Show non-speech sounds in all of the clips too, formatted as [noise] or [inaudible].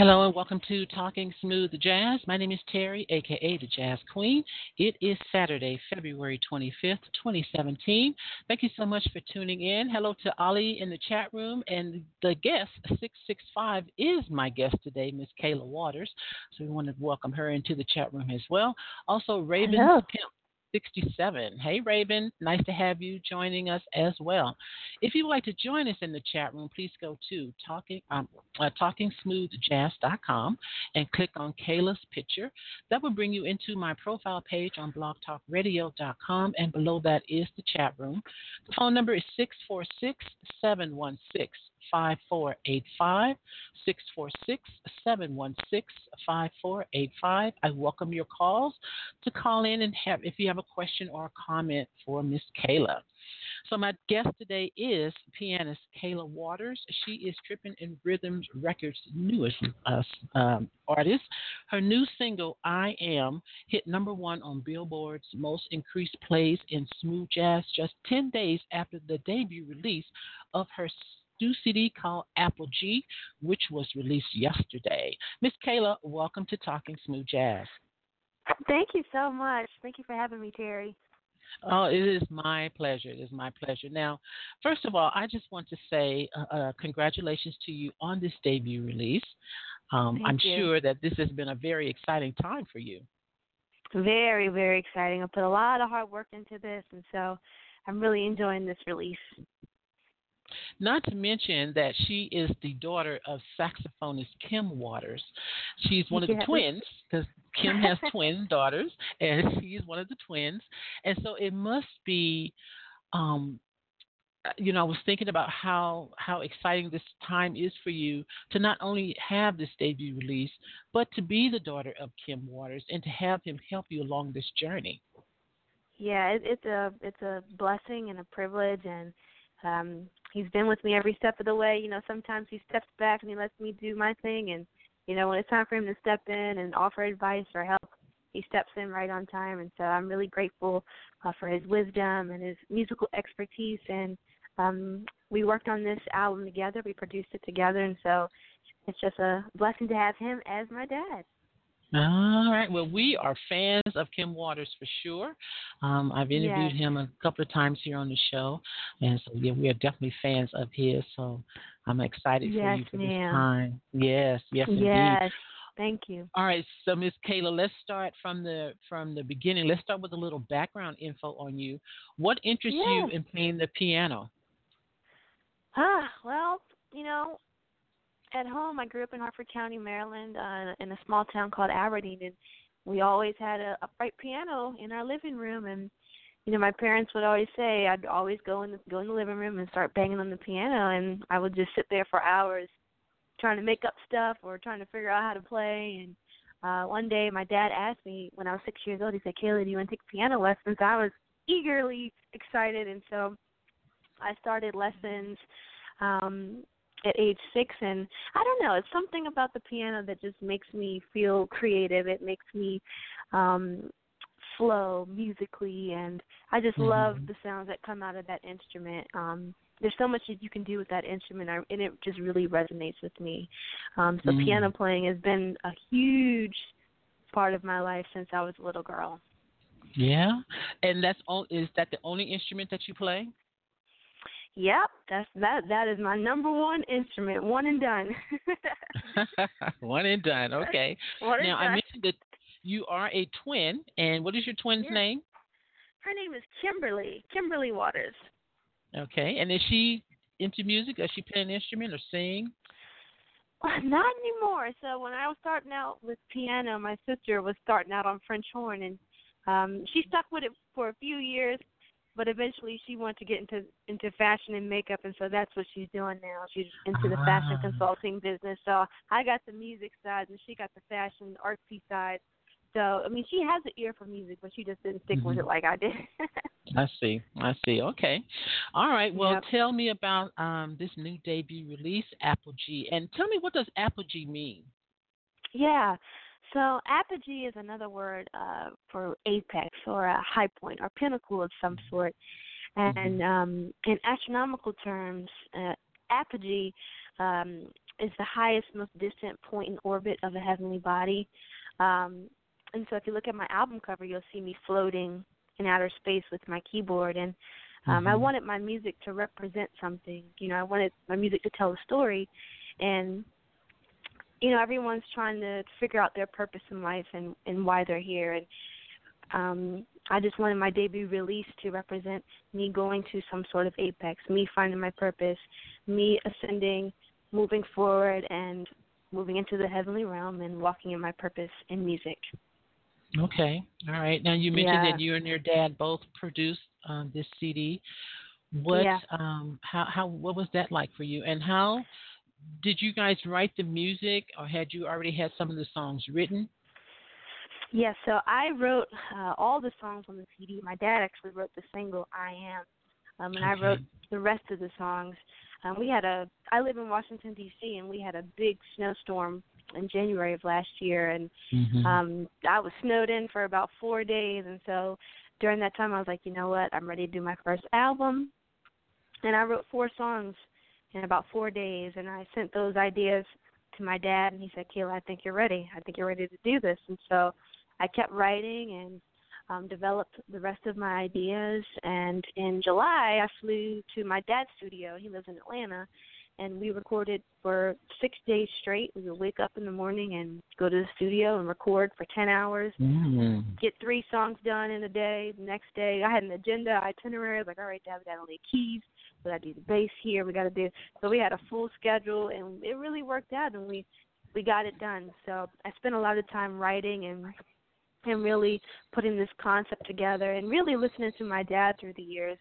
Hello and welcome to Talking Smooth Jazz. My name is Terry, aka the Jazz Queen. It is Saturday, February 25th, 2017. Thank you so much for tuning in. Hello to Ali in the chat room, and the guest 665 is my guest today, Miss Kayla Waters. So we want to welcome her into the chat room as well. Also, Raven Pimp 67. Hey, Raven, nice to have you joining us as well. If you would like to join us in the chat room, please go to talking um, uh, talkingsmoothjazz.com and click on Kayla's picture. That will bring you into my profile page on blogtalkradio.com, and below that is the chat room. The phone number is 646 716 5485 646 716 5485. I welcome your calls to call in and have if you have a question or a comment for Miss Kayla. So my guest today is pianist Kayla Waters. She is Trippin' in Rhythms Records' newest uh, um, artist. Her new single "I Am" hit number one on Billboard's most increased plays in smooth jazz just 10 days after the debut release of her new CD called Apple G, which was released yesterday. Miss Kayla, welcome to Talking Smooth Jazz. Thank you so much. Thank you for having me, Terry. Oh, it is my pleasure. It is my pleasure. Now, first of all, I just want to say uh, uh, congratulations to you on this debut release. Um, I'm you. sure that this has been a very exciting time for you. Very, very exciting. I put a lot of hard work into this, and so I'm really enjoying this release. Not to mention that she is the daughter of saxophonist Kim Waters. She's one of the twins because Kim has [laughs] twin daughters, and she's one of the twins. And so it must be, um, you know, I was thinking about how how exciting this time is for you to not only have this debut release, but to be the daughter of Kim Waters and to have him help you along this journey. Yeah, it, it's a it's a blessing and a privilege, and um, he's been with me every step of the way. You know, sometimes he steps back and he lets me do my thing, and you know, when it's time for him to step in and offer advice or help, he steps in right on time. And so I'm really grateful uh, for his wisdom and his musical expertise. And um, we worked on this album together. We produced it together, and so it's just a blessing to have him as my dad. All right. Well, we are fans of Kim Waters for sure. Um, I've interviewed yes. him a couple of times here on the show, and so yeah, we are definitely fans of his. So I'm excited yes, for you for ma'am. this time. Yes, yes, indeed. Yes. Thank you. All right, so Miss Kayla, let's start from the from the beginning. Let's start with a little background info on you. What interests yeah. you in playing the piano? Ah, well, you know, at home, I grew up in Harford County, Maryland, uh, in a small town called Aberdeen, and we always had a upright piano in our living room. And you know, my parents would always say I'd always go in the, go in the living room and start banging on the piano, and I would just sit there for hours trying to make up stuff or trying to figure out how to play. And uh, one day, my dad asked me when I was six years old. He said, "Kayla, do you want to take piano lessons?" I was eagerly excited, and so I started lessons. Um, at age six and i don't know it's something about the piano that just makes me feel creative. It makes me um flow musically and i just mm-hmm. love the sounds that come out of that instrument. Um there's so much that you can do with that instrument and it just really resonates with me. Um so mm-hmm. piano playing has been a huge part of my life since i was a little girl. Yeah? And that's all is that the only instrument that you play Yep, that's that. That is my number one instrument. One and done. [laughs] [laughs] one and done. Okay. One now done. I mentioned that you are a twin, and what is your twin's yeah. name? Her name is Kimberly. Kimberly Waters. Okay, and is she into music? Does she play an instrument or sing? Not anymore. So when I was starting out with piano, my sister was starting out on French horn, and um she stuck with it for a few years but eventually she wanted to get into into fashion and makeup and so that's what she's doing now she's into the fashion Ah. consulting business so i got the music side and she got the fashion artsy side So I mean, she has an ear for music, but she just didn't stick mm-hmm. with it like I did. [laughs] I see. I see. Okay. All right. Well, yep. tell me about um, this new debut release, Apogee, and tell me what does Apogee mean? Yeah. So apogee is another word uh, for apex or a high point or pinnacle of some sort. And mm-hmm. um, in astronomical terms, uh, apogee um, is the highest, most distant point in orbit of a heavenly body. Um, and so if you look at my album cover, you'll see me floating in outer space with my keyboard. And um, mm-hmm. I wanted my music to represent something. You know, I wanted my music to tell a story. And you know, everyone's trying to figure out their purpose in life and and why they're here. And um, I just wanted my debut release to represent me going to some sort of apex, me finding my purpose, me ascending, moving forward, and moving into the heavenly realm and walking in my purpose in music. Okay, all right. Now you mentioned yeah. that you and your dad both produced um, this CD. What, yeah. um, how, how, what was that like for you, and how did you guys write the music, or had you already had some of the songs written? Yeah, so I wrote uh, all the songs on the CD. My dad actually wrote the single "I Am," um, and okay. I wrote the rest of the songs. Um, we had a. I live in Washington D.C. and we had a big snowstorm in January of last year, and mm-hmm. um, I was snowed in for about four days. And so during that time, I was like, you know what? I'm ready to do my first album, and I wrote four songs in about four days, and I sent those ideas to my dad, and he said, Kayla, I think you're ready. I think you're ready to do this. And so I kept writing and um, developed the rest of my ideas. And in July, I flew to my dad's studio. He lives in Atlanta. And we recorded for six days straight. We would wake up in the morning and go to the studio and record for 10 hours, mm-hmm. get three songs done in a day. The next day, I had an agenda, itinerary. I was like, all right, Dad, we got to lay keys. We got to do the bass here. We got to do. So we had a full schedule, and it really worked out, and we we got it done. So I spent a lot of time writing and and really putting this concept together and really listening to my dad through the years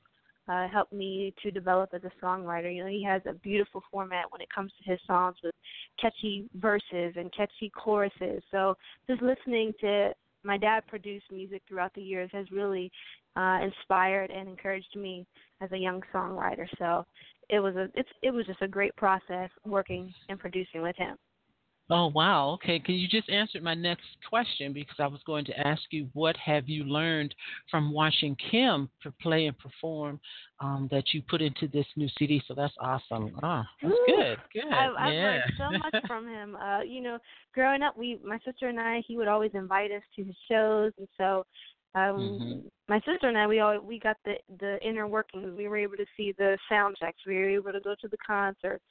uh, helped me to develop as a songwriter. You know, he has a beautiful format when it comes to his songs with catchy verses and catchy choruses. So just listening to my dad produced music throughout the years has really uh, inspired and encouraged me as a young songwriter. So it was a it's it was just a great process working and producing with him. Oh wow. Okay. Can you just answer my next question because I was going to ask you what have you learned from watching Kim play and perform um, that you put into this new CD? So that's awesome. Oh, that's Ooh, good. Good. I've, I've yeah. learned so much [laughs] from him. Uh, you know, growing up, we my sister and I, he would always invite us to his shows, and so um mm-hmm. my sister and I we all we got the the inner workings. We were able to see the sound checks. We were able to go to the concerts.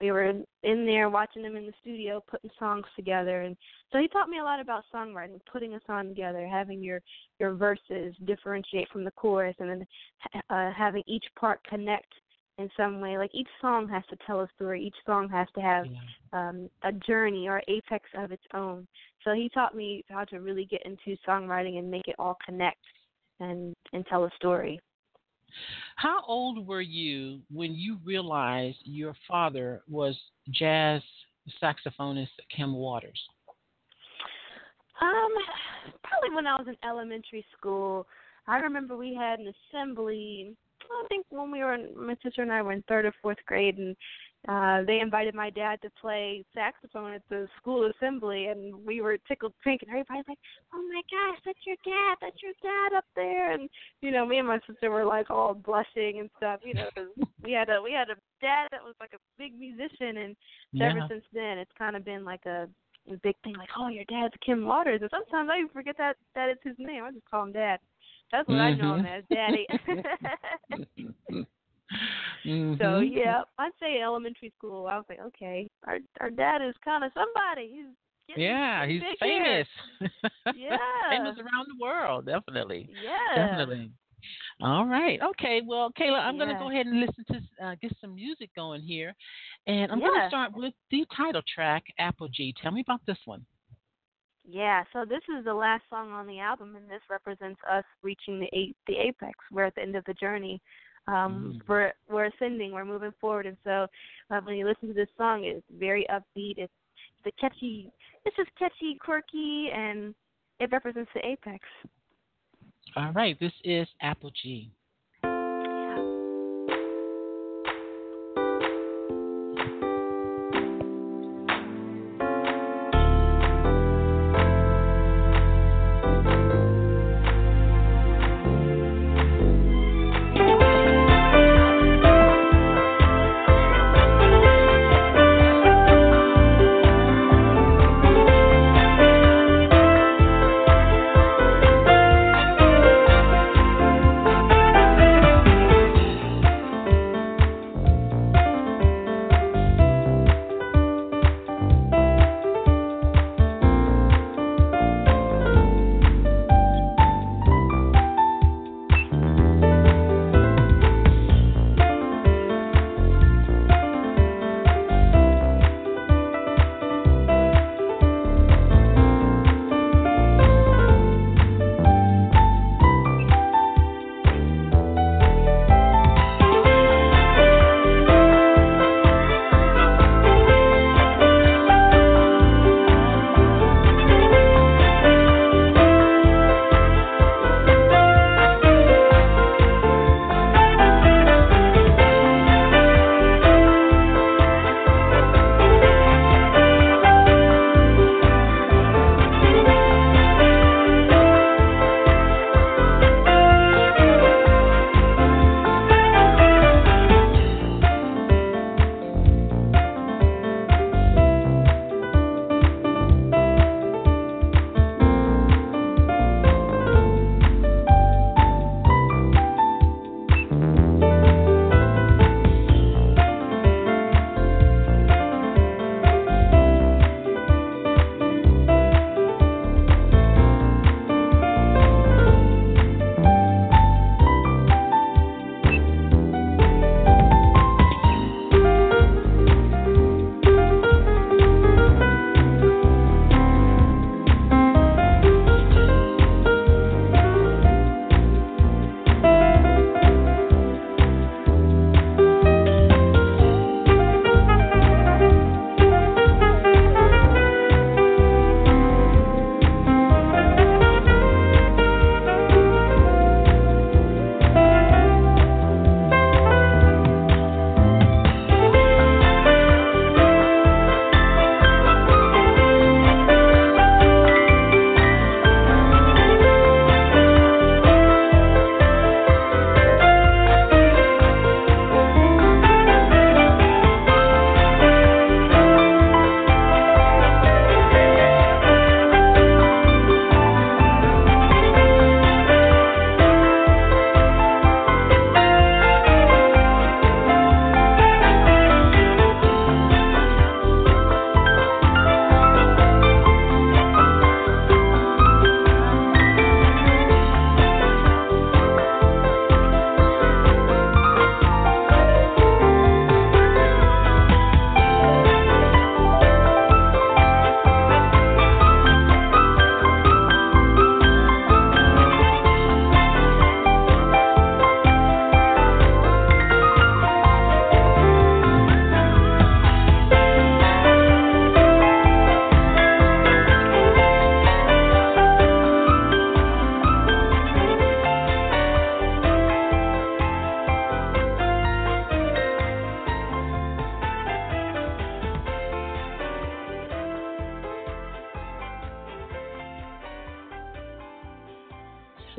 We were in there watching them in the studio putting songs together and so he taught me a lot about songwriting, putting a song together, having your your verses differentiate from the chorus and then uh having each part connect in some way. Like each song has to tell a story. Each song has to have um, a journey or apex of its own. So he taught me how to really get into songwriting and make it all connect and and tell a story. How old were you when you realized your father was jazz saxophonist Kim Waters? Um, probably when I was in elementary school. I remember we had an assembly I think when we were in, my sister and I were in third or fourth grade, and uh they invited my dad to play saxophone at the school assembly, and we were tickled pink, and everybody's like, "Oh my gosh, that's your dad! That's your dad up there!" And you know, me and my sister were like all blushing and stuff, you know, cause [laughs] we had a we had a dad that was like a big musician, and yeah. ever since then, it's kind of been like a big thing like, oh, your dad's Kim Waters, and sometimes I even forget that that is his name. I just call him Dad. That's what mm-hmm. I know him as, Daddy. [laughs] [laughs] mm-hmm. So yeah, I'd say elementary school. I was like, okay, our our dad is kind of somebody. He's yeah, he's famous. [laughs] yeah, famous around the world, definitely. Yeah, definitely. All right. Okay. Well, Kayla, I'm yeah. going to go ahead and listen to uh, get some music going here, and I'm yeah. going to start with the title track, Apogee. Tell me about this one. Yeah, so this is the last song on the album, and this represents us reaching the eight, the apex. We're at the end of the journey. Um, Mm. We're we're ascending. We're moving forward, and so uh, when you listen to this song, it's very upbeat. It's the catchy. It's just catchy, quirky, and it represents the apex. All right, this is Apogee.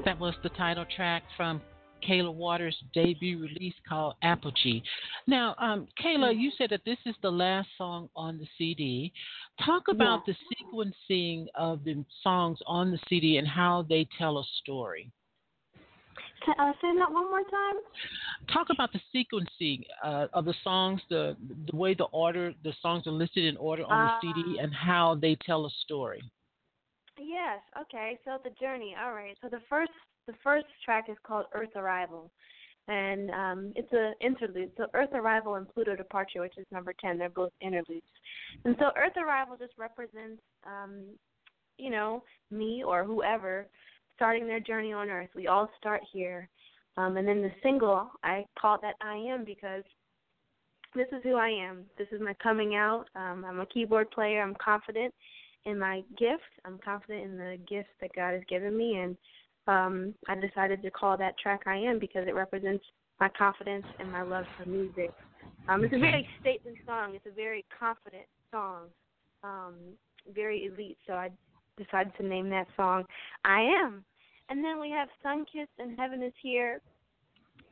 That was the title track from Kayla Waters' debut release called Apogee. Now, um, Kayla, you said that this is the last song on the CD. Talk about Yeah. the sequencing of the songs on the CD and how they tell a story. Can, uh, say that one more time. Talk about the sequencing uh, of the songs, the the way the order the songs are listed in order on the CD, Ah. and how they tell a story. Yes. Okay. So the journey. All right. So the first the first track is called Earth Arrival, and um, it's an interlude. So Earth Arrival and Pluto Departure, which is number ten, they're both interludes. And so Earth Arrival just represents, um, you know, me or whoever starting their journey on Earth. We all start here. Um, and then the single, I call that I Am because this is who I am. This is my coming out. Um, I'm a keyboard player. I'm confident. In my gift. I'm confident in the gifts that God has given me, and um, I decided to call that track "I Am" because it represents my confidence and my love for music. Um, it's a very stately song. It's a very confident song, um, very elite. So I decided to name that song "I Am." And then we have "Sun Kissed" and "Heaven Is Here."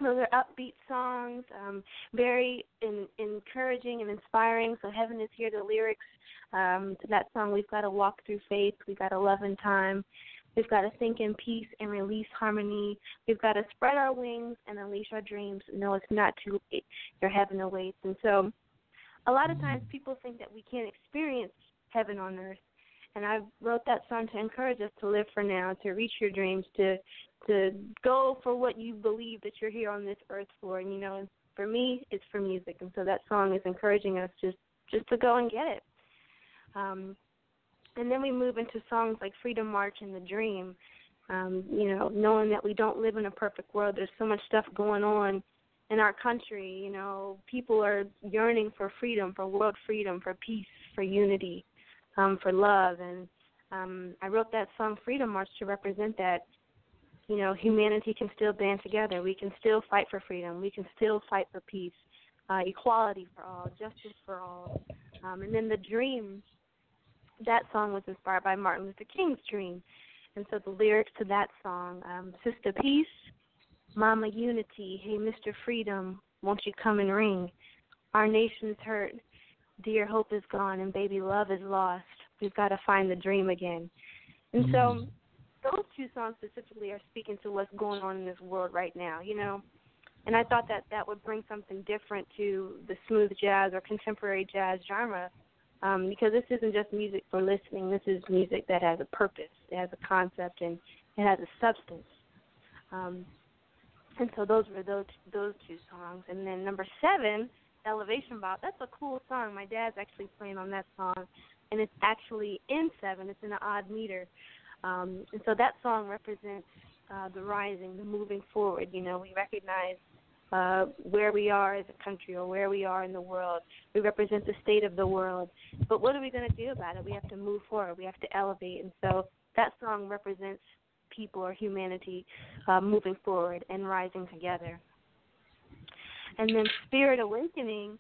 Those are upbeat songs, um, very in, encouraging and inspiring. So "Heaven Is Here," the lyrics um, to that song, we've got to walk through faith. We've got to love in time. We've got to think in peace and release harmony. We've got to spread our wings and unleash our dreams. No, it's not too late. Your heaven awaits. And so, a lot of times people think that we can't experience heaven on earth. And I wrote that song to encourage us to live for now, to reach your dreams, to to go for what you believe that you're here on this earth for. And you know, for me, it's for music, and so that song is encouraging us just just to go and get it. Um, and then we move into songs like Freedom March and The Dream. Um, you know, knowing that we don't live in a perfect world, there's so much stuff going on in our country. You know, people are yearning for freedom, for world freedom, for peace, for unity, um, for love. And um, I wrote that song Freedom March to represent that. You know, humanity can still band together. We can still fight for freedom. We can still fight for peace, uh, equality for all, justice for all. Um, and then the dream that song was inspired by Martin Luther King's dream. And so the lyrics to that song, um, Sister Peace, Mama Unity, Hey Mr. Freedom, won't you come and ring? Our nation's hurt, dear hope is gone, and baby love is lost. We've got to find the dream again. And so Mm. Those two songs specifically are speaking to what's going on in this world right now, you know. And I thought that that would bring something different to the smooth jazz or contemporary jazz genre um, because this isn't just music for listening. This is music that has a purpose, it has a concept, and it has a substance. Um, and so those were those those two songs. And then number seven, Elevation Bop. That's a cool song. My dad's actually playing on that song, and it's actually in seven. It's in an odd meter. Um, and so that song represents uh, the rising, the moving forward. You know, we recognize uh, where we are as a country or where we are in the world. We represent the state of the world. But what are we going to do about it? We have to move forward. We have to elevate. And so that song represents people or humanity uh, moving forward and rising together. And then Spirit Awakening,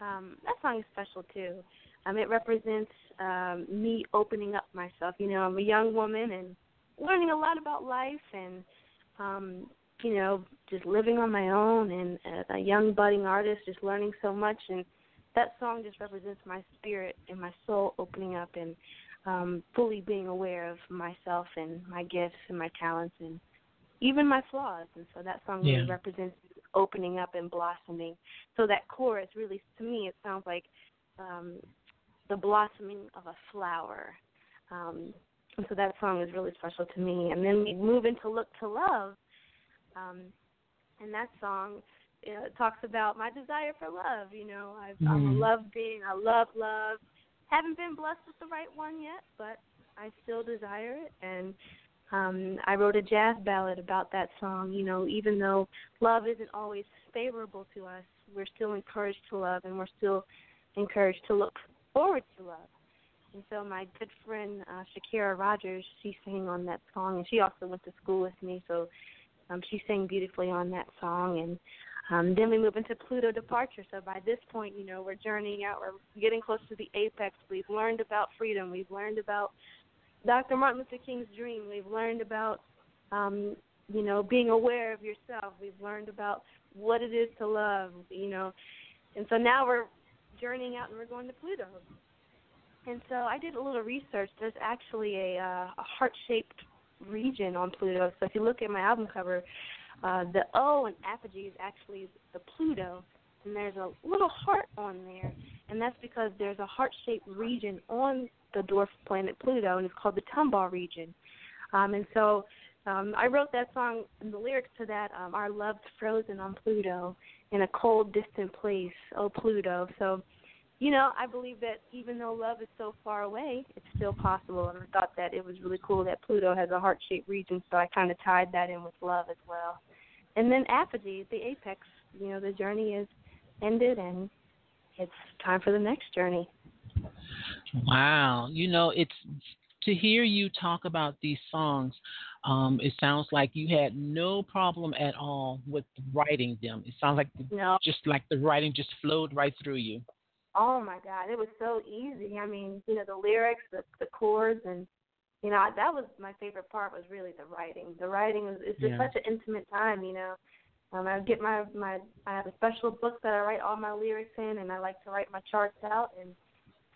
um, that song is special too. Um, it represents um, me opening up myself. You know, I'm a young woman and learning a lot about life and um, you know, just living on my own and as a young budding artist, just learning so much. And that song just represents my spirit and my soul opening up and um, fully being aware of myself and my gifts and my talents and even my flaws. And so that song Yeah. really represents opening up and blossoming. So that chorus really, to me, it sounds like um, the blossoming of a flower. Um, and so that song is really special to me. And then we move into Look to Love. Um, and that song know, talks about my desire for love. You know, I've, I'm a love being. I love love. Haven't been blessed with the right one yet, but I still desire it. And um, I wrote a jazz ballad about that song. You know, even though love isn't always favorable to us, we're still encouraged to love, and we're still encouraged to look forward to love. And so my good friend uh, Shakira Rogers, she sang on that song, and she also went to school with me. So um, she sang beautifully on that song, and um, then we move into Pluto departure. So by this point, you know, we're journeying out. We're getting close to the apex. We've learned about freedom. We've learned about Dr. Martin Luther King's dream. We've learned about, um, you know, being aware of yourself. We've learned about what it is to love. You know, and so now we're journeying out and we're going to Pluto. And so I did a little research. There's actually a, uh, a heart-shaped region on Pluto. So if you look at my album cover, uh, the O in apogee is actually the Pluto, and there's a little heart on there, and that's because there's a heart-shaped region on the dwarf planet Pluto, and it's called the Tombaugh region. Um, and so um, I wrote that song, and the lyrics to that, um, "Our love's frozen on Pluto in a cold, distant place, oh Pluto." So you know, I believe that even though love is so far away, it's still possible. And I thought that it was really cool that Pluto has a heart shaped region, so I kind of tied that in with love as well. And then apogee, the apex, you know, the journey is ended and it's time for the next journey. Wow. You know, it's to hear you talk about these songs, um, it sounds like you had no problem at all with writing them. It sounds like no. just like the writing just flowed right through you. Oh my God, it was so easy. I mean, you know, the lyrics, the the chords, and you know, that was my favorite part. Was really the writing. The writing is it's just yeah. such an intimate time. You know, um, I get my my I have a special book that I write all my lyrics in, and I like to write my charts out. And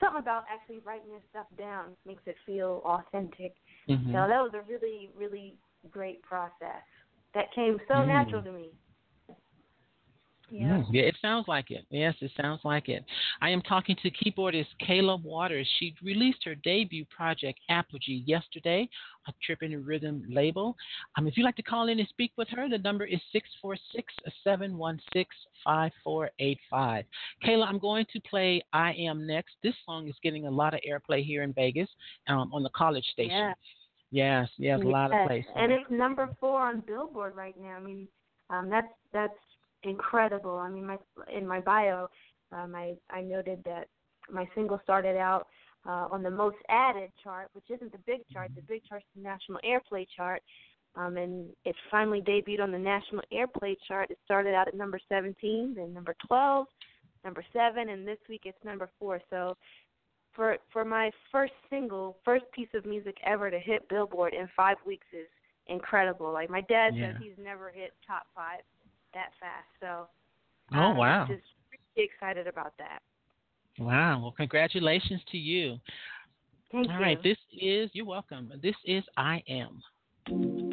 something about actually writing this stuff down makes it feel authentic. Mm-hmm. So that was a really really great process that came so mm. natural to me. Yeah. Mm, yeah, it sounds like it. Yes, it sounds like it. I am talking to keyboardist Kayla Waters. She released her debut project, Apogee, yesterday on Trippin' Rhythm label. Um, if you'd like to call in and speak with her, the number is 646 716 5485. Kayla, I'm going to play I Am Next. This song is getting a lot of airplay here in Vegas um, on the college station. Yeah. Yes, yes, a lot of places. And it's number four on Billboard right now. I mean, um, that's that's incredible. I mean, my in my bio, um, I I noted that my single started out uh, on the most added chart, which isn't the big chart. The big chart's the national airplay chart, um, and it finally debuted on the national airplay chart. It started out at number 17, then number 12, number seven, and this week it's number four. So. For for my first single, first piece of music ever to hit Billboard in five weeks is incredible. Like my dad yeah. says, he's never hit top five that fast. So Oh wow. just really excited about that. Wow. Well congratulations to you. Thank All you. right, this is you're welcome. This is I am.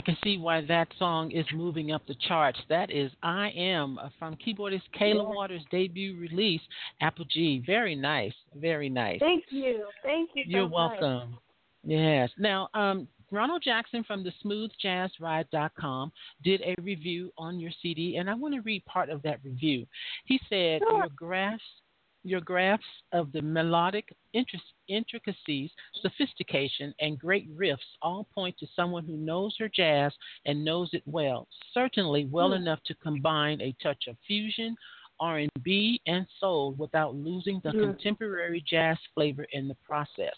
Can see why that song is moving up the charts. That is I Am from keyboardist Kayla. Waters' debut release, Apogee. Very nice. Very nice. Thank you. Thank you. You're so welcome. Much. Yes. Now, um, Ronald Jackson from the smoothjazzride.com did a review on your CD, and I want to read part of that review. He said, sure. Your graphs your graphs of the melodic intricacies, sophistication, and great riffs all point to someone who knows her jazz and knows it well, certainly well mm. enough to combine a touch of fusion, R&B, and soul without losing the mm. contemporary jazz flavor in the process.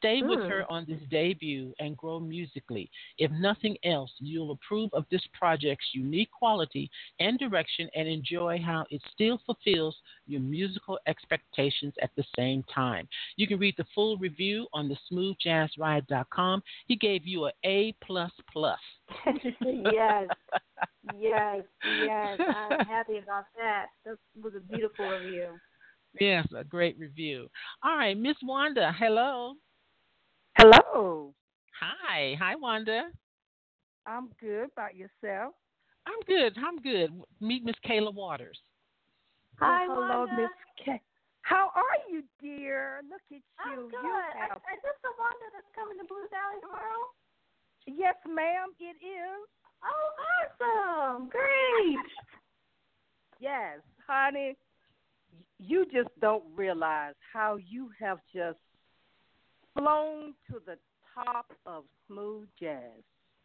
Stay with her hmm. on this debut and grow musically. If nothing else, you'll approve of this project's unique quality and direction and enjoy how it still fulfills your musical expectations at the same time. You can read the full review on the smoothjazzride.com. He gave you an A plus plus. [laughs] yes. Yes, yes. I'm happy about that. That was a beautiful review. Yes, a great review. All right, Miss Wanda, hello. Hello. Hi. Hi, Wanda. I'm good. About yourself? I'm good. I'm good. Meet Miss Kayla Waters. Oh, Hi, well, hello, Miss Kay. How are you, dear? Look at you. I'm good. You have... Is this the Wanda that's coming to Blues Alley tomorrow? Yes, ma'am. It is. Oh, awesome! Great. [laughs] yes, honey you just don't realize how you have just flown to the top of smooth jazz.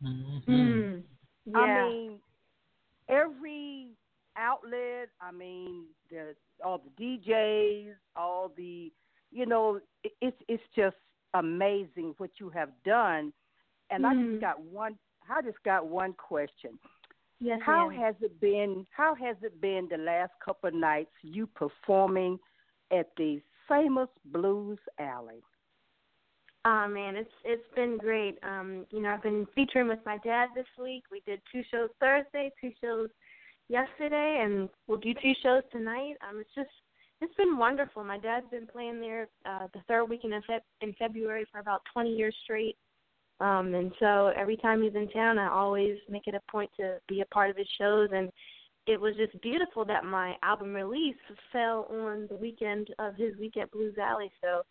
Mm-hmm. Mm, yeah. I mean, every outlet. I mean, the all the DJs, all the, you know, it, it's it's just amazing what you have done. And mm. I just mm-hmm. got one. I just got one question. Yes, how ma'am. has it been? How has it been the last couple of nights? You performing at the famous Blues Alley. Oh man, it's it's been great. Um, you know, I've been featuring with my dad this week. We did two shows Thursday, two shows yesterday, and we'll do two shows tonight. Um, it's just it's been wonderful. My dad's been playing there uh, the third weekend in, Fe- in February for about 20 years straight. Um, and so every time he's in town, I always make it a point to be a part of his shows. And it was just beautiful that my album release fell on the weekend of his week at Blues Alley. So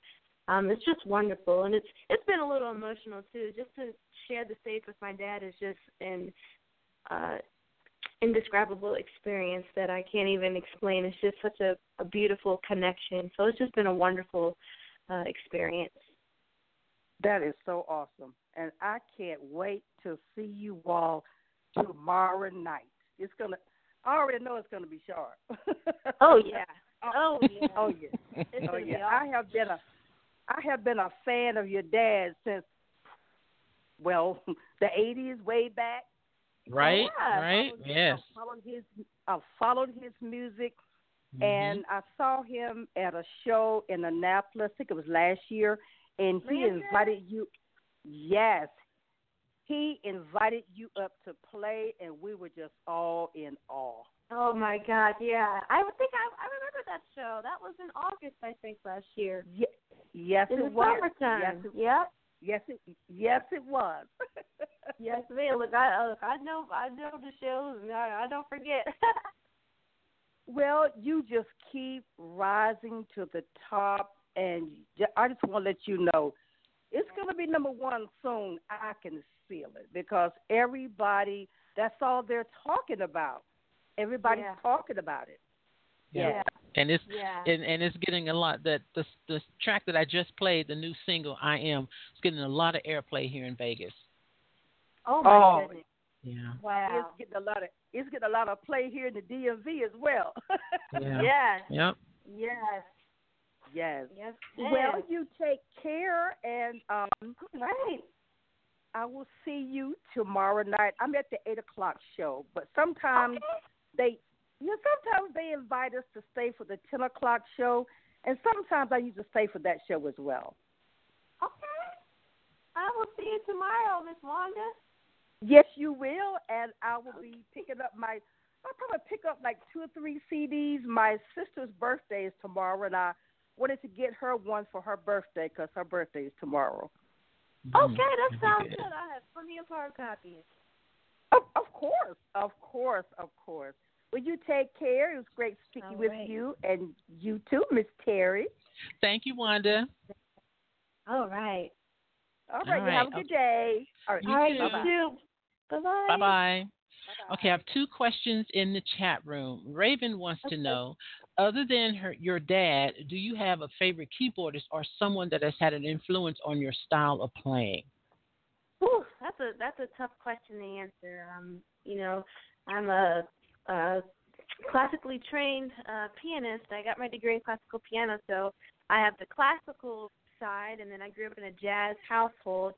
um, it's just wonderful, and it's it's been a little emotional too. Just to share the stage with my dad is just an uh, indescribable experience that I can't even explain. It's just such a, a beautiful connection. So it's just been a wonderful uh, experience. That is so awesome and I can't wait to see you all tomorrow night. It's gonna. I already know it's gonna be sharp. oh yeah. [laughs] Oh yeah. oh yeah. It's oh yeah. I have been a. I have been a fan of your dad since, well, [laughs] the '80s, way back. Right. yeah. Right. Followed, yes. I followed his. I followed his music. Mm-hmm. And I saw him at a show in Annapolis. I think it was last year, and he invited you. Yes. He invited you up to play, and we were just all in awe. Oh my God! Yeah, I think I I remember that show. That was in August, I think, last year. Ye- yes, in it the was. Summertime. Yes, it, yep. Yes, it yes it was. [laughs] yes, man. Look, I look, I know I know the shows, and I, I don't forget. [laughs] well, you just keep rising to the top, and I just want to let you know it's going to be number one soon. I can feel it because everybody, that's all they're talking about. Everybody's yeah. talking about it. Yeah. yeah. And it's yeah. and, and it's getting a lot that the the track that I just played, the new single I Am, is getting a lot of airplay here in Vegas. Oh my oh, goodness. Yeah. Wow. It's getting a lot of it's getting a lot of play here in the DMV as well. yeah. [laughs] Yes. Yep. Yes. Yes. Yes. Well, you take care, and um, right. I will see you tomorrow night. I'm at the eight o'clock show, but sometimes okay. They, you know, sometimes they invite us to stay for the ten o'clock show, and sometimes I used to stay for that show as well. Okay. I will see you tomorrow, Miss Wanda. Yes, you will, and I will be picking up my. I'll probably pick up like two or three CDs. My sister's birthday is tomorrow, and I wanted to get her one for her birthday because her birthday is tomorrow. Mm-hmm. Okay, that mm-hmm. sounds good. I have plenty of hard copies. Of, of course, of course, of course. Well, you take care. It was great speaking All with right. you, and you too, Miss Terry. Thank you, Wanda. All right. All right, All you have a right, good day. All right, You All right, too. bye-bye. Bye bye. Bye bye. Okay, I have two questions in the chat room. Raven wants Okay. to know, other than her, your dad, do you have a favorite keyboardist or someone that has had an influence on your style of playing? Whew, that's a that's a tough question to answer. Um, you know, I'm a, a classically trained uh, pianist. I got my degree in classical piano, so I have the classical side, and then I grew up in a jazz household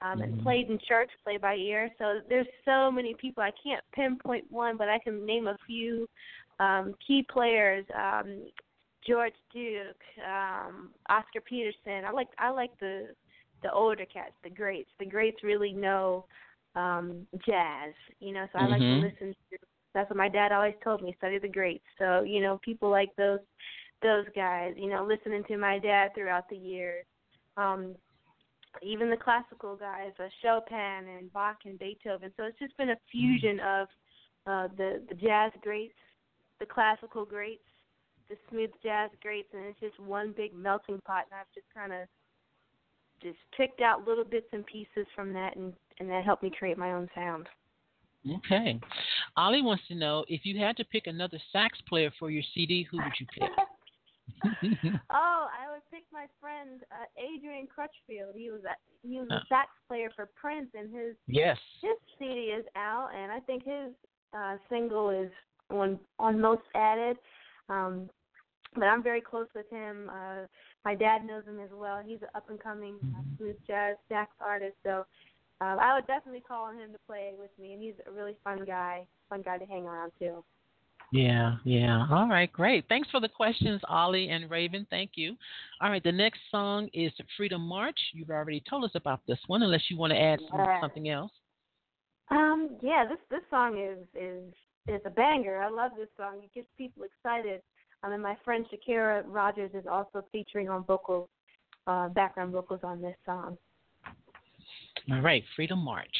um, and Mhm. played in church, play by ear. So there's so many people. I can't pinpoint one, but I can name a few um, key players. Um, George Duke, um, Oscar Peterson. I like I like the the older cats, the greats. The greats really know um jazz, you know, so I like to Mhm. listen to that's what my dad always told me, study the greats. So, you know, people like those those guys, you know, listening to my dad throughout the years. Um even the classical guys, uh, Chopin and Bach and Beethoven. So it's just been a fusion of uh the the jazz greats, the classical greats, the smooth jazz greats, and it's just one big melting pot. And I've just kind of just picked out little bits and pieces from that, and and that helped me create my own sound. Okay. Ollie wants to know if you had to pick another sax player for your CD, who would you pick? [laughs] [laughs] oh, I would pick my friend uh, Adrian Crutchfield. He was a, he was a Oh. sax player for Prince, and his yes. his CD is out, and I think his uh, single is on on most added. Um, but I'm very close with him. Uh, my dad knows him as well. He's an up and coming uh, Mhm. smooth jazz sax artist, so uh, I would definitely call on him to play with me. And he's a really fun guy, fun guy to hang around too. Yeah, yeah. All right, great. Thanks for the questions, Ollie and Raven. Thank you. All right, the next song is Freedom March. You've already told us about this one, unless you want to add some, Yeah. something else. Um, yeah, this this song is is is a banger. I love this song. It gets people excited. Um, and my friend Shakira Rogers is also featuring on vocals, uh, background vocals on this song. All right, Freedom March.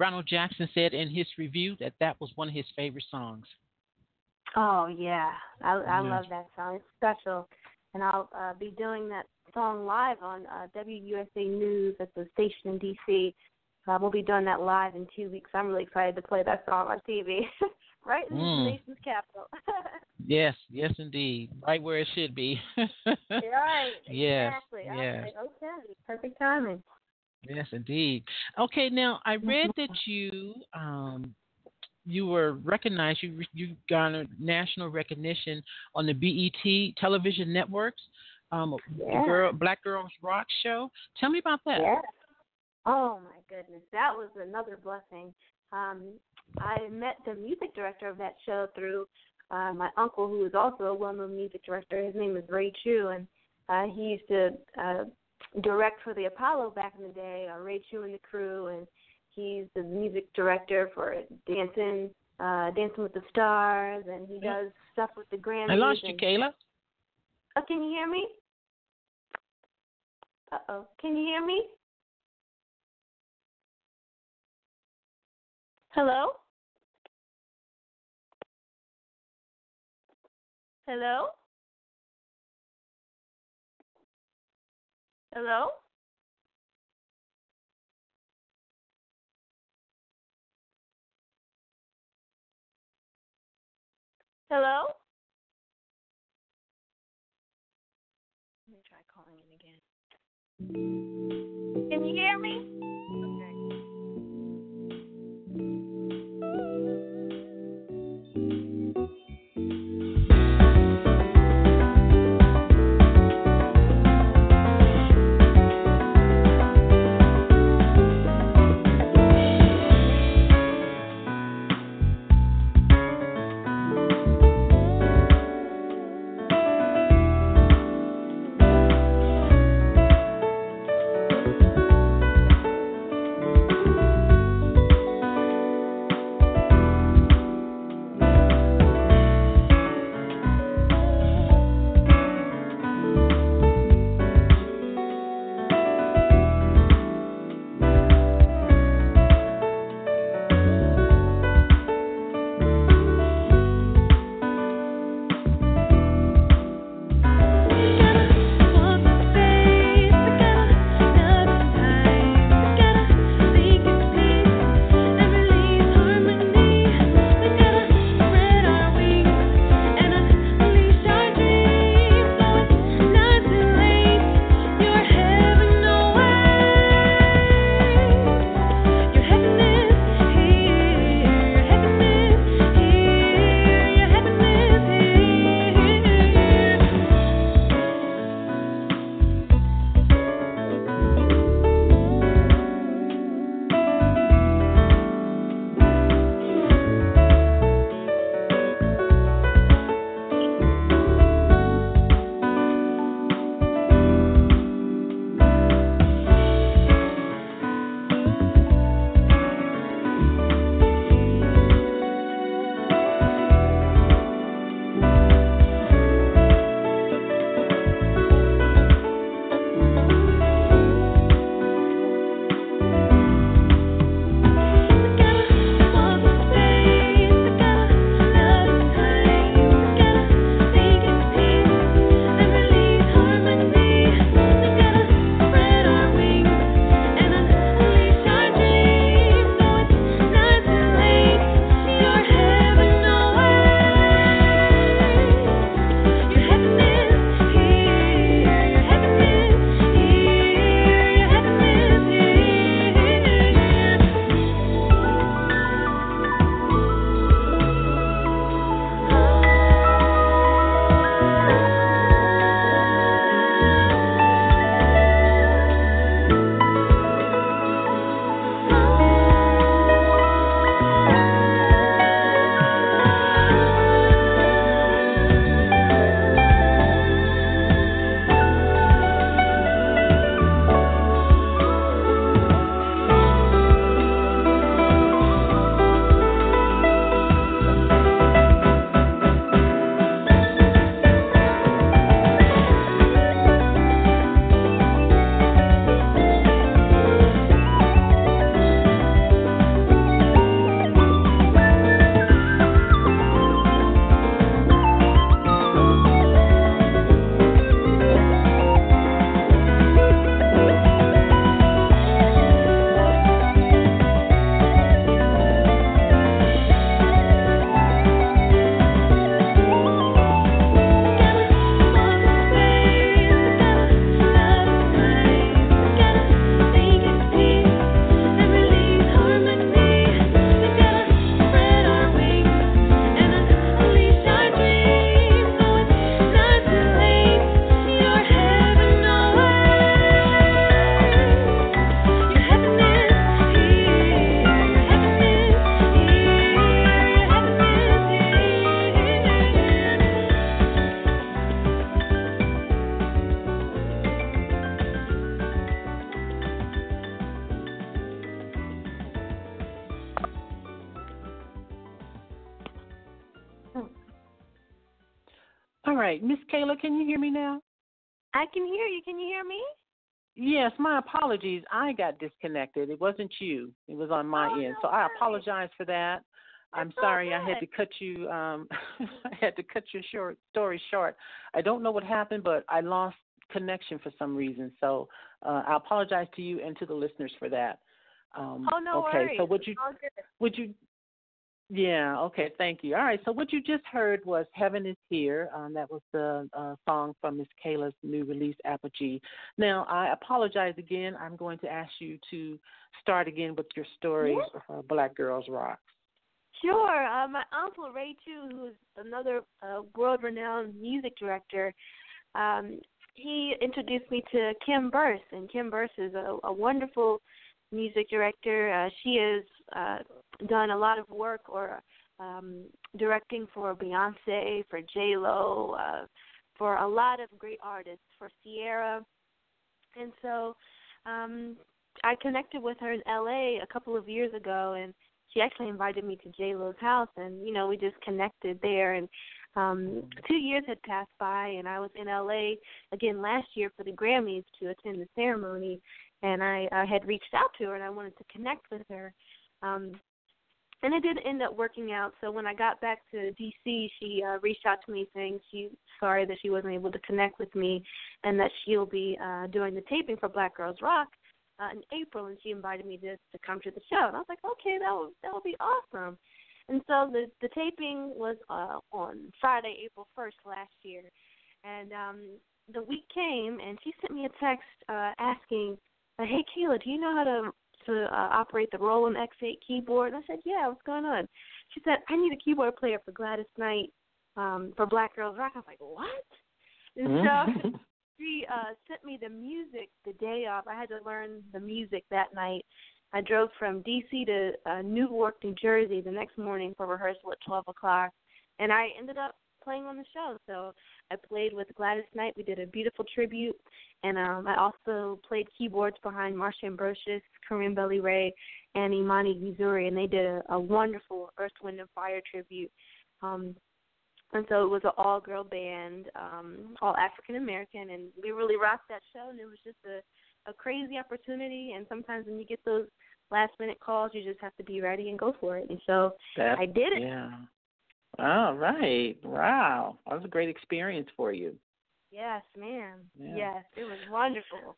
Ronald Jackson said in his review that that was one of his favorite songs. Oh yeah, I I Yeah. love that song. It's special, and I'll uh, be doing that song live on uh, WUSA News at the station in DC. Uh, we'll be doing that live in two weeks. I'm really excited to play that song on TV, [laughs] right in Mm. the nation's capital. [laughs] Yes, yes, indeed, right where it should be. [laughs] right. Yes, Exactly. Yes. like, okay, perfect timing. Yes, indeed. Okay, now I read that you um, you were recognized. You you garnered national recognition on the BET television networks. Um, Yeah. girl, Black Girls Rock show. Tell me about that. Yeah. Oh my goodness, that was another blessing. Um, I met the music director of that show through uh, my uncle, who is also a well-known music director. His name is Ray Chew, and uh, he used to uh, direct for the Apollo back in the day. Uh, Ray Chew and the crew, and he's the music director for Dancing, uh, Dancing with the Stars, and he Yeah. does stuff with the Grammys. I lost you, Kayla. Oh, can you hear me? Uh oh. Can you hear me? Hello? Hello? Hello? Hello? Let me try calling in again. Can you hear me? Right, Miss Kayla, can you hear me now? I can hear you. Can you hear me? Yes, my apologies. I got disconnected. It wasn't you. It was on my Oh, end. no So I apologize for that. I'm sorry I had to cut you um [laughs] I had to cut your short story short. I don't know what happened, but I lost connection for some reason. So uh I apologize to you and to the listeners for that. Um Oh no okay, worries. so what you It's all good. would you yeah, okay, thank you. All right, so what you just heard was Heaven is Here. Um, that was the uh, song from Miss Kayla's new release, Apogee. Now, I apologize again. I'm going to ask you to start again with your story, uh, Black Girls Rock. Sure. Uh, my uncle Ray Chew, who's another uh, world-renowned music director, um, he introduced me to Kim Burse, and Kim Burse is a, a wonderful music director. Uh, she has uh, done a lot of work or um, directing for Beyonce, for J Lo, uh, for a lot of great artists, for Ciara, and so um, I connected with her in LA a couple of years ago, and she actually invited me to J Lo's house, and you know we just connected there. And um, two years had passed by, and I was in LA again last year for the Grammys to attend the ceremony, and I, I had reached out to her and I wanted to connect with her. Um, and it did end up working out. So when I got back to DC, she uh, reached out to me saying she's sorry that she wasn't able to connect with me, and that she'll be uh, doing the taping for Black Girls Rock uh, in April, and she invited me to to come to the show. And I was like, okay, that would that would be awesome. And so the the taping was uh, on Friday, April first last year, and um, the week came, and she sent me a text uh, asking, "Hey, Kayla, do you know how to to uh, operate the Roland X8 keyboard?" And I said, "Yeah, what's going on?" She said, "I need a keyboard player for Gladys Knight um, for Black Girls Rock." I was like, "What?" And so [laughs] she uh sent me the music the day off. I had to learn the music that night. I drove from DC to uh, Newark, New Jersey the next morning for rehearsal at twelve o'clock, and I ended up playing on the show. So I played with Gladys Knight. We did a beautiful tribute, and um, I also played keyboards behind Marsha Ambrosius, Corinne Bailey Rae, and Imani Missouri, and they did a, a wonderful Earth, Wind, and Fire tribute. Um, and so it was an all girl band, um, all African American and we really rocked that show and it was just a, a crazy opportunity and sometimes when you get those last minute calls you just have to be ready and go for it. And so That, I did it. Yeah. All right. Wow. That was a great experience for you. Yes, ma'am. Yeah. Yes, it was wonderful.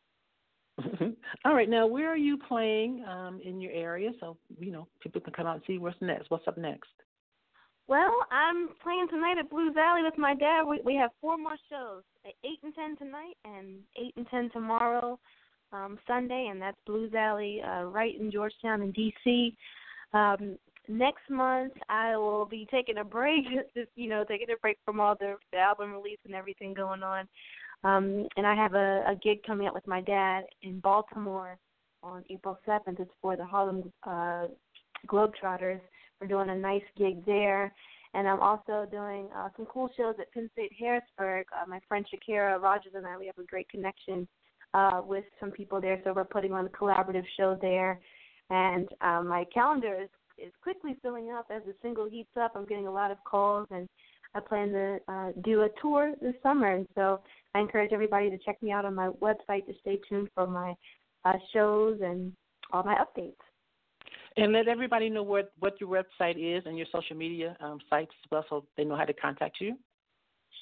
[laughs] All right. Now, where are you playing um, in your area so, you know, people can come out and see what's next? What's up next? Well, I'm playing tonight at Blues Alley with my dad. We we have four more shows, at eight and ten tonight, and eight and ten tomorrow, um, Sunday, and that's Blues Alley, uh, right in Georgetown in D.C. Um, next month, I will be taking a break, [laughs] just you know, taking a break from all the, the album release and everything going on. Um, and I have a, a gig coming up with my dad in Baltimore on April seventh. It's for the Harlem uh, Globetrotters. We're doing a nice gig there. And I'm also doing uh, some cool shows at Penn State Harrisburg. Uh, my friend Shakira Rogers and I, we have a great connection uh, with some people there, so we're putting on a collaborative show there. And um, my calendar is, is quickly filling up as the single heats up. I'm getting a lot of calls, and I plan to uh, do a tour this summer. And so I encourage everybody to check me out on my website to stay tuned for my uh, shows and all my updates. And let everybody know what, what your website is and your social media um, sites as well so they know how to contact you.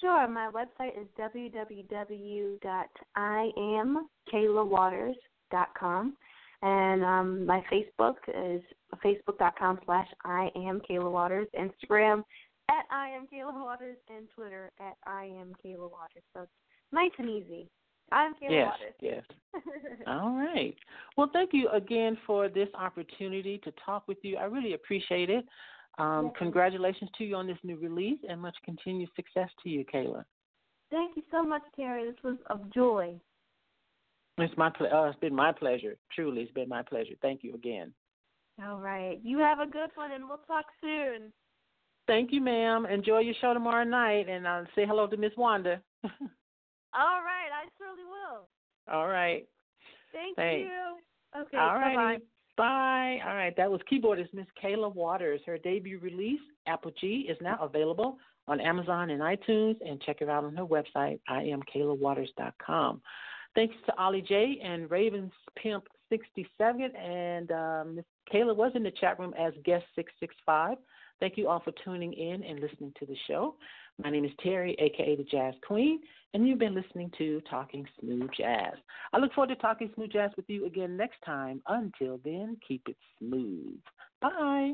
Sure. My website is www.iamkaylawaters.com. And um, my Facebook is facebook.com slash I am Kayla Waters, Instagram at I am Kayla Waters, and Twitter at I am Kayla Waters. So it's nice and easy. I am Kayla yes, Waters. yes. [laughs] All right. Well, thank you again for this opportunity to talk with you. I really appreciate it. Um, Yes. Congratulations to you on this new release and much continued success to you, Kayla. Thank you so much, Terry. This was of joy. It's my ple- uh, it's been my pleasure. Truly, it's been my pleasure. Thank you again. All right. You have a good one, and we'll talk soon. Thank you, ma'am. Enjoy your show tomorrow night, and I'll say hello to Miss Wanda. [laughs] All right. I surely will. All right. Thank Thanks. you. Okay. All bye-bye. Bye. All right. That was keyboardist Miss Kayla Waters. Her debut release, Apogee, is now available on Amazon and iTunes, and check her out on her website, iamkaylawaters.com. Thanks to Ollie J and Ravens Pimp 67, and um, Kayla was in the chat room as guest 665. Thank you all for tuning in and listening to the show. My name is Terry, aka the Jazz Queen, and you've been listening to Talking Smooth Jazz. I look forward to talking smooth jazz with you again next time. Until then, keep it smooth. Bye.